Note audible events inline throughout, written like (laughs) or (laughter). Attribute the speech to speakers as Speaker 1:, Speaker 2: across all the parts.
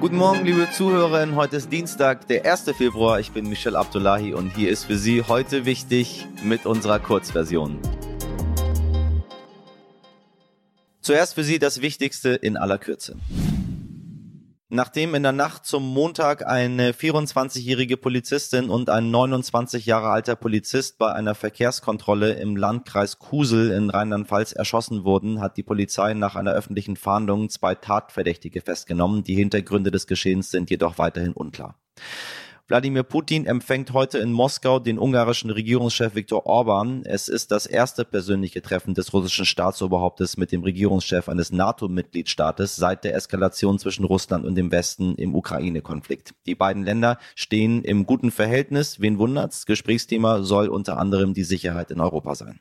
Speaker 1: Guten Morgen, liebe Zuhörerinnen. Heute ist Dienstag, der 1. Februar. Ich bin Michel Abdullahi und hier ist für Sie heute wichtig mit unserer Kurzversion. Zuerst für Sie das Wichtigste in aller Kürze. Nachdem in der Nacht zum Montag eine 24-jährige Polizistin und ein 29 Jahre alter Polizist bei einer Verkehrskontrolle im Landkreis Kusel in Rheinland-Pfalz erschossen wurden, hat die Polizei nach einer öffentlichen Fahndung zwei Tatverdächtige festgenommen. Die Hintergründe des Geschehens sind jedoch weiterhin unklar. Wladimir Putin empfängt heute in Moskau den ungarischen Regierungschef Viktor Orban. Es ist das erste persönliche Treffen des russischen Staatsoberhauptes mit dem Regierungschef eines NATO-Mitgliedstaates seit der Eskalation zwischen Russland und dem Westen im Ukraine-Konflikt. Die beiden Länder stehen im guten Verhältnis. Wen wundert's? Gesprächsthema soll unter anderem die Sicherheit in Europa sein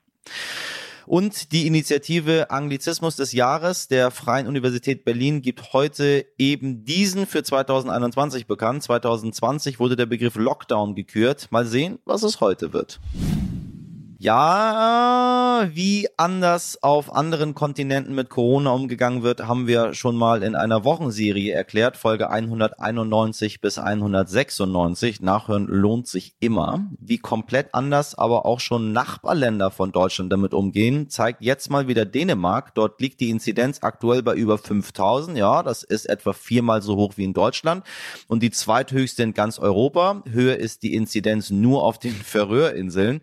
Speaker 1: und die Initiative Anglizismus des Jahres der Freien Universität Berlin gibt heute eben diesen für 2021 bekannt. 2020 wurde der Begriff Lockdown gekürt. Mal sehen, was es heute wird. Ja, wie anders auf anderen Kontinenten mit Corona umgegangen wird, haben wir schon mal in einer Wochenserie erklärt, Folge 191 bis 196. Nachhören lohnt sich immer. Wie komplett anders aber auch schon Nachbarländer von Deutschland damit umgehen, zeigt jetzt mal wieder Dänemark. Dort liegt die Inzidenz aktuell bei über 5000. Ja, das ist etwa viermal so hoch wie in Deutschland und die zweithöchste in ganz Europa. Höher ist die Inzidenz nur auf den (laughs) Färöerinseln.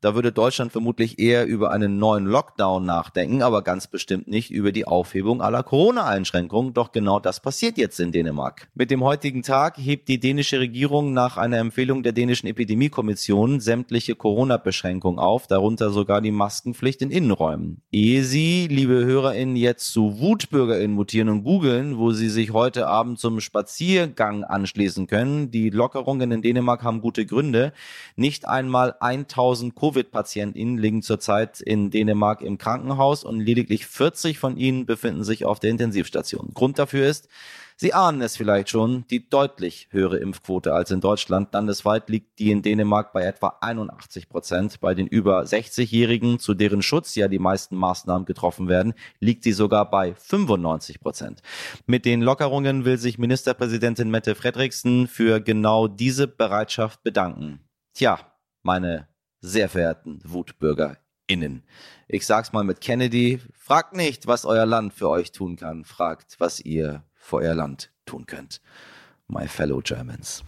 Speaker 1: Da würde Deutschland vermutlich eher über einen neuen Lockdown nachdenken, aber ganz bestimmt nicht über die Aufhebung aller Corona-Einschränkungen. Doch genau das passiert jetzt in Dänemark. Mit dem heutigen Tag hebt die dänische Regierung nach einer Empfehlung der dänischen Epidemiekommission sämtliche Corona-Beschränkungen auf, darunter sogar die Maskenpflicht in Innenräumen. Ehe Sie, liebe HörerInnen, jetzt zu WutbürgerInnen mutieren und googeln, wo Sie sich heute Abend zum Spaziergang anschließen können, die Lockerungen in Dänemark haben gute Gründe. Nicht einmal 1000 Covid-PatientInnen liegen zurzeit in Dänemark im Krankenhaus und lediglich 40 von ihnen befinden sich auf der Intensivstation. Grund dafür ist, Sie ahnen es vielleicht schon, die deutlich höhere Impfquote als in Deutschland. Landesweit liegt die in Dänemark bei etwa 81 Prozent. Bei den über 60-Jährigen, zu deren Schutz ja die meisten Maßnahmen getroffen werden, liegt sie sogar bei 95 Prozent. Mit den Lockerungen will sich Ministerpräsidentin Mette Fredriksen für genau diese Bereitschaft bedanken. Tja, meine sehr verehrten WutbürgerInnen. Ich sag's mal mit Kennedy, fragt nicht, was euer Land für euch tun kann, fragt, was ihr für euer Land tun könnt. My fellow Germans.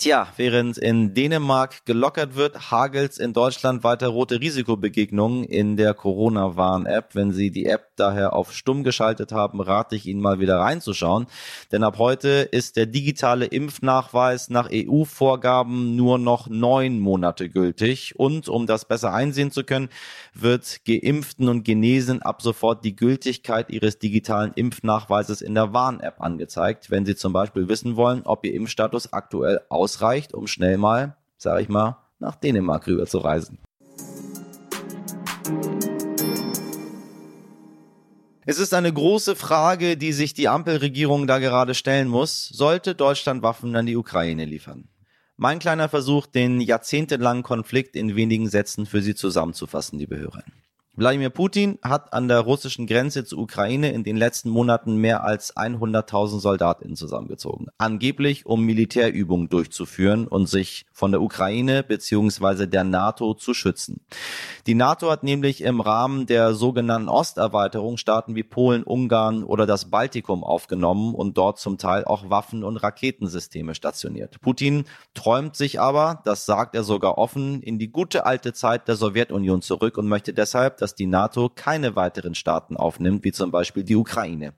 Speaker 1: Tja, während in Dänemark gelockert wird, hagelt's in Deutschland weiter rote Risikobegegnungen in der Corona-Warn-App. Wenn Sie die App daher auf stumm geschaltet haben, rate ich Ihnen mal wieder reinzuschauen. Denn ab heute ist der digitale Impfnachweis nach EU-Vorgaben nur noch neun Monate gültig. Und um das besser einsehen zu können, wird Geimpften und Genesen ab sofort die Gültigkeit ihres digitalen Impfnachweises in der Warn-App angezeigt, wenn Sie zum Beispiel wissen wollen, ob Ihr Impfstatus aktuell aus ausreicht, um schnell mal, sage ich mal, nach Dänemark rüber zu reisen. Es ist eine große Frage, die sich die Ampelregierung da gerade stellen muss. Sollte Deutschland Waffen an die Ukraine liefern? Mein kleiner Versuch, den jahrzehntelangen Konflikt in wenigen Sätzen für Sie zusammenzufassen, liebe Hörer. Wladimir Putin hat an der russischen Grenze zur Ukraine in den letzten Monaten mehr als 100.000 Soldatinnen zusammengezogen. Angeblich, um Militärübungen durchzuführen und sich von der Ukraine bzw. der NATO zu schützen. Die NATO hat nämlich im Rahmen der sogenannten Osterweiterung Staaten wie Polen, Ungarn oder das Baltikum aufgenommen und dort zum Teil auch Waffen- und Raketensysteme stationiert. Putin träumt sich aber, das sagt er sogar offen, in die gute alte Zeit der Sowjetunion zurück und möchte deshalb, dass die NATO keine weiteren Staaten aufnimmt, wie zum Beispiel die Ukraine.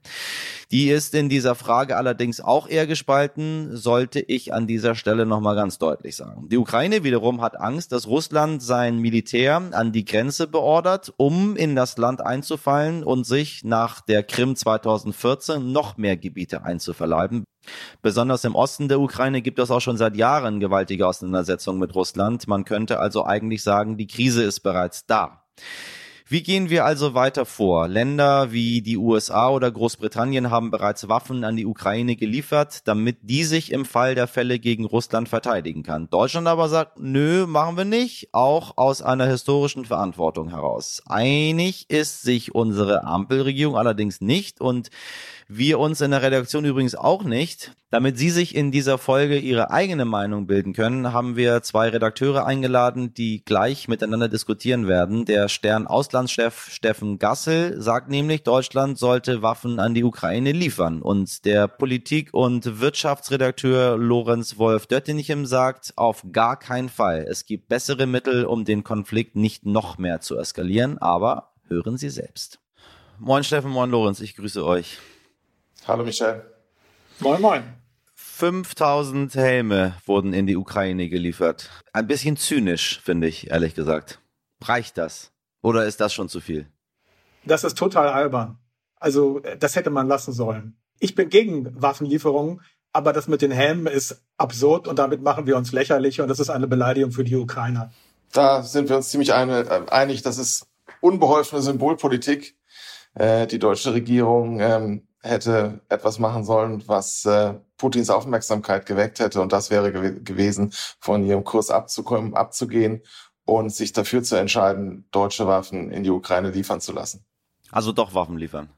Speaker 1: Die ist in dieser Frage allerdings auch eher gespalten, sollte ich an dieser Stelle nochmal ganz deutlich sagen. Die Ukraine wiederum hat Angst, dass Russland sein Militär an die Grenze beordert, um in das Land einzufallen und sich nach der Krim 2014 noch mehr Gebiete einzuverleiben. Besonders im Osten der Ukraine gibt es auch schon seit Jahren gewaltige Auseinandersetzungen mit Russland. Man könnte also eigentlich sagen, die Krise ist bereits da. Wie gehen wir also weiter vor? Länder wie die USA oder Großbritannien haben bereits Waffen an die Ukraine geliefert, damit die sich im Fall der Fälle gegen Russland verteidigen kann. Deutschland aber sagt, nö, machen wir nicht, auch aus einer historischen Verantwortung heraus. Einig ist sich unsere Ampelregierung allerdings nicht und wir uns in der Redaktion übrigens auch nicht. Damit Sie sich in dieser Folge Ihre eigene Meinung bilden können, haben wir zwei Redakteure eingeladen, die gleich miteinander diskutieren werden. Der Stern Auslandschef Steffen Gassel sagt nämlich, Deutschland sollte Waffen an die Ukraine liefern. Und der Politik- und Wirtschaftsredakteur Lorenz Wolf Döttinchem sagt, auf gar keinen Fall. Es gibt bessere Mittel, um den Konflikt nicht noch mehr zu eskalieren. Aber hören Sie selbst. Moin Steffen, moin Lorenz, ich grüße euch.
Speaker 2: Hallo Michel.
Speaker 3: Moin, moin.
Speaker 1: 5000 Helme wurden in die Ukraine geliefert. Ein bisschen zynisch, finde ich, ehrlich gesagt. Reicht das? Oder ist das schon zu viel?
Speaker 3: Das ist total albern. Also, das hätte man lassen sollen. Ich bin gegen Waffenlieferungen, aber das mit den Helmen ist absurd und damit machen wir uns lächerlich und das ist eine Beleidigung für die Ukrainer.
Speaker 2: Da sind wir uns ziemlich einig. Das ist unbeholfene Symbolpolitik. Äh, die deutsche Regierung ähm, hätte etwas machen sollen, was äh, Putins Aufmerksamkeit geweckt hätte. Und das wäre gew gewesen, von ihrem Kurs abzukommen, abzugehen und sich dafür zu entscheiden, deutsche Waffen in die Ukraine liefern zu lassen.
Speaker 1: Also doch Waffen liefern.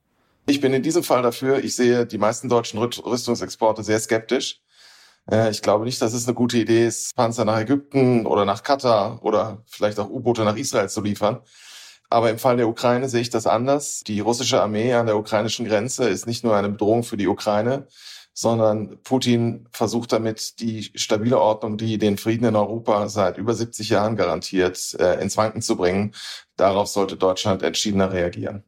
Speaker 2: Ich bin in diesem Fall dafür. Ich sehe die meisten deutschen Rüstungsexporte sehr skeptisch. Äh, ich glaube nicht, dass es eine gute Idee ist, Panzer nach Ägypten oder nach Katar oder vielleicht auch U-Boote nach Israel zu liefern. Aber im Fall der Ukraine sehe ich das anders. Die russische Armee an der ukrainischen Grenze ist nicht nur eine Bedrohung für die Ukraine, sondern Putin versucht damit, die stabile Ordnung, die den Frieden in Europa seit über 70 Jahren garantiert, äh, ins Wanken zu bringen. Darauf sollte Deutschland entschiedener reagieren.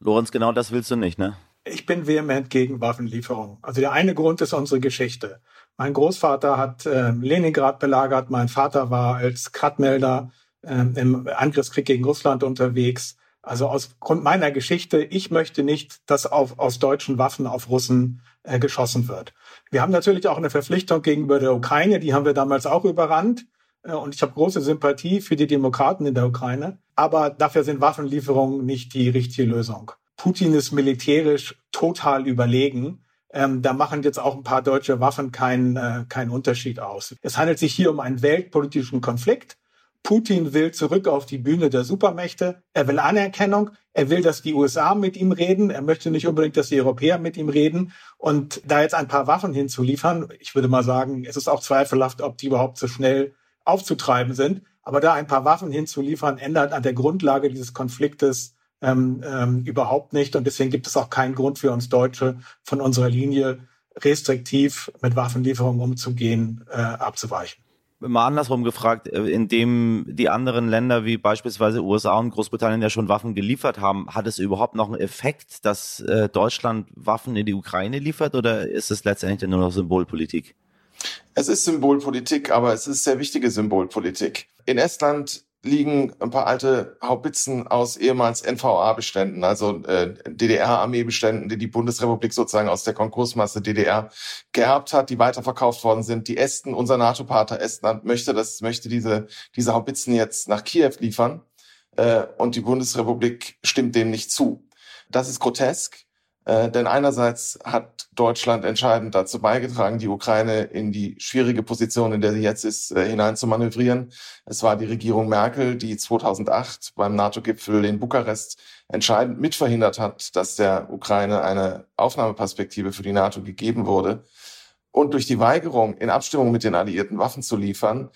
Speaker 1: Lorenz, genau das willst du nicht, ne?
Speaker 3: Ich bin vehement gegen Waffenlieferungen. Also der eine Grund ist unsere Geschichte. Mein Großvater hat äh, Leningrad belagert, mein Vater war als Kratmelder ähm, im Angriffskrieg gegen Russland unterwegs. Also aus Grund meiner Geschichte, ich möchte nicht, dass auf, aus deutschen Waffen auf Russen äh, geschossen wird. Wir haben natürlich auch eine Verpflichtung gegenüber der Ukraine, die haben wir damals auch überrannt. Äh, und ich habe große Sympathie für die Demokraten in der Ukraine. Aber dafür sind Waffenlieferungen nicht die richtige Lösung. Putin ist militärisch total überlegen. Ähm, da machen jetzt auch ein paar deutsche Waffen keinen äh, keinen Unterschied aus. Es handelt sich hier um einen weltpolitischen Konflikt. Putin will zurück auf die Bühne der Supermächte. Er will Anerkennung. Er will, dass die USA mit ihm reden. Er möchte nicht unbedingt, dass die Europäer mit ihm reden. Und da jetzt ein paar Waffen hinzuliefern, ich würde mal sagen, es ist auch zweifelhaft, ob die überhaupt so schnell aufzutreiben sind. Aber da ein paar Waffen hinzuliefern, ändert an der Grundlage dieses Konfliktes ähm, ähm, überhaupt nicht. Und deswegen gibt es auch keinen Grund für uns Deutsche, von unserer Linie restriktiv mit Waffenlieferungen umzugehen, äh, abzuweichen
Speaker 1: mal andersrum gefragt, äh, indem die anderen Länder wie beispielsweise USA und Großbritannien ja schon Waffen geliefert haben, hat es überhaupt noch einen Effekt, dass äh, Deutschland Waffen in die Ukraine liefert oder ist es letztendlich nur noch Symbolpolitik?
Speaker 2: Es ist Symbolpolitik, aber es ist sehr wichtige Symbolpolitik. In Estland liegen ein paar alte Haubitzen aus ehemals NVA-Beständen, also äh, DDR-Armeebeständen, die die Bundesrepublik sozusagen aus der Konkursmasse DDR geerbt hat, die weiterverkauft worden sind. Die Esten, unser NATO-Partner Estland, möchte das, möchte diese diese Haubitzen jetzt nach Kiew liefern äh, und die Bundesrepublik stimmt dem nicht zu. Das ist grotesk. Äh, denn einerseits hat Deutschland entscheidend dazu beigetragen, die Ukraine in die schwierige Position, in der sie jetzt ist, äh, hinein zu manövrieren. Es war die Regierung Merkel, die 2008 beim NATO-Gipfel in Bukarest entscheidend mitverhindert hat, dass der Ukraine eine Aufnahmeperspektive für die NATO gegeben wurde. Und durch die Weigerung, in Abstimmung mit den Alliierten Waffen zu liefern,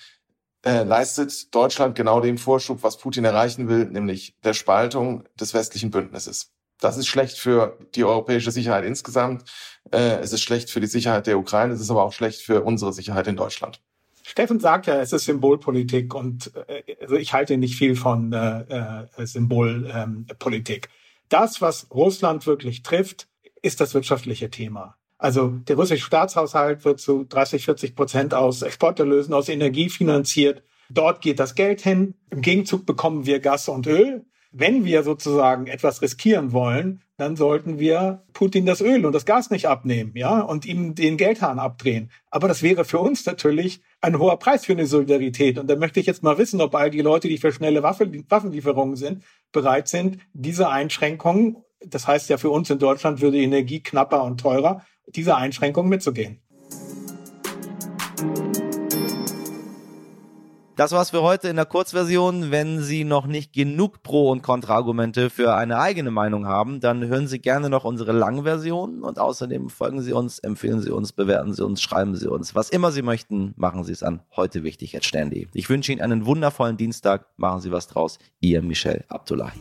Speaker 2: äh, leistet Deutschland genau den Vorschub, was Putin erreichen will, nämlich der Spaltung des westlichen Bündnisses. Das ist schlecht für die europäische Sicherheit insgesamt. Äh, es ist schlecht für die Sicherheit der Ukraine. Es ist aber auch schlecht für unsere Sicherheit in Deutschland.
Speaker 3: Steffen sagt ja, es ist Symbolpolitik und äh, also ich halte nicht viel von äh, Symbolpolitik. das, was Russland wirklich trifft, ist das wirtschaftliche Thema. Also der russische Staatshaushalt wird zu 30, 40 Prozent aus Exporterlösen, aus Energie finanziert. Dort geht das Geld hin. Im Gegenzug bekommen wir Gas und Öl. Wenn wir sozusagen etwas riskieren wollen, dann sollten wir Putin das Öl und das Gas nicht abnehmen, ja, und ihm den Geldhahn abdrehen. Aber das wäre für uns natürlich ein hoher Preis für eine Solidarität. Und da möchte ich jetzt mal wissen, ob all die Leute, die für schnelle Waffenlieferungen sind, bereit sind, diese Einschränkungen, das heißt ja für uns in Deutschland würde Energie knapper und teurer, diese Einschränkungen mitzugehen.
Speaker 1: Das war's für heute in der Kurzversion. Wenn Sie noch nicht genug Pro- und Kontraargumente für eine eigene Meinung haben, dann hören Sie gerne noch unsere Langversion und außerdem folgen Sie uns, empfehlen Sie uns, bewerten Sie uns, schreiben Sie uns. Was immer Sie möchten, machen Sie es an heute wichtig at Ständig. Ich wünsche Ihnen einen wundervollen Dienstag. Machen Sie was draus. Ihr Michel Abdullahi.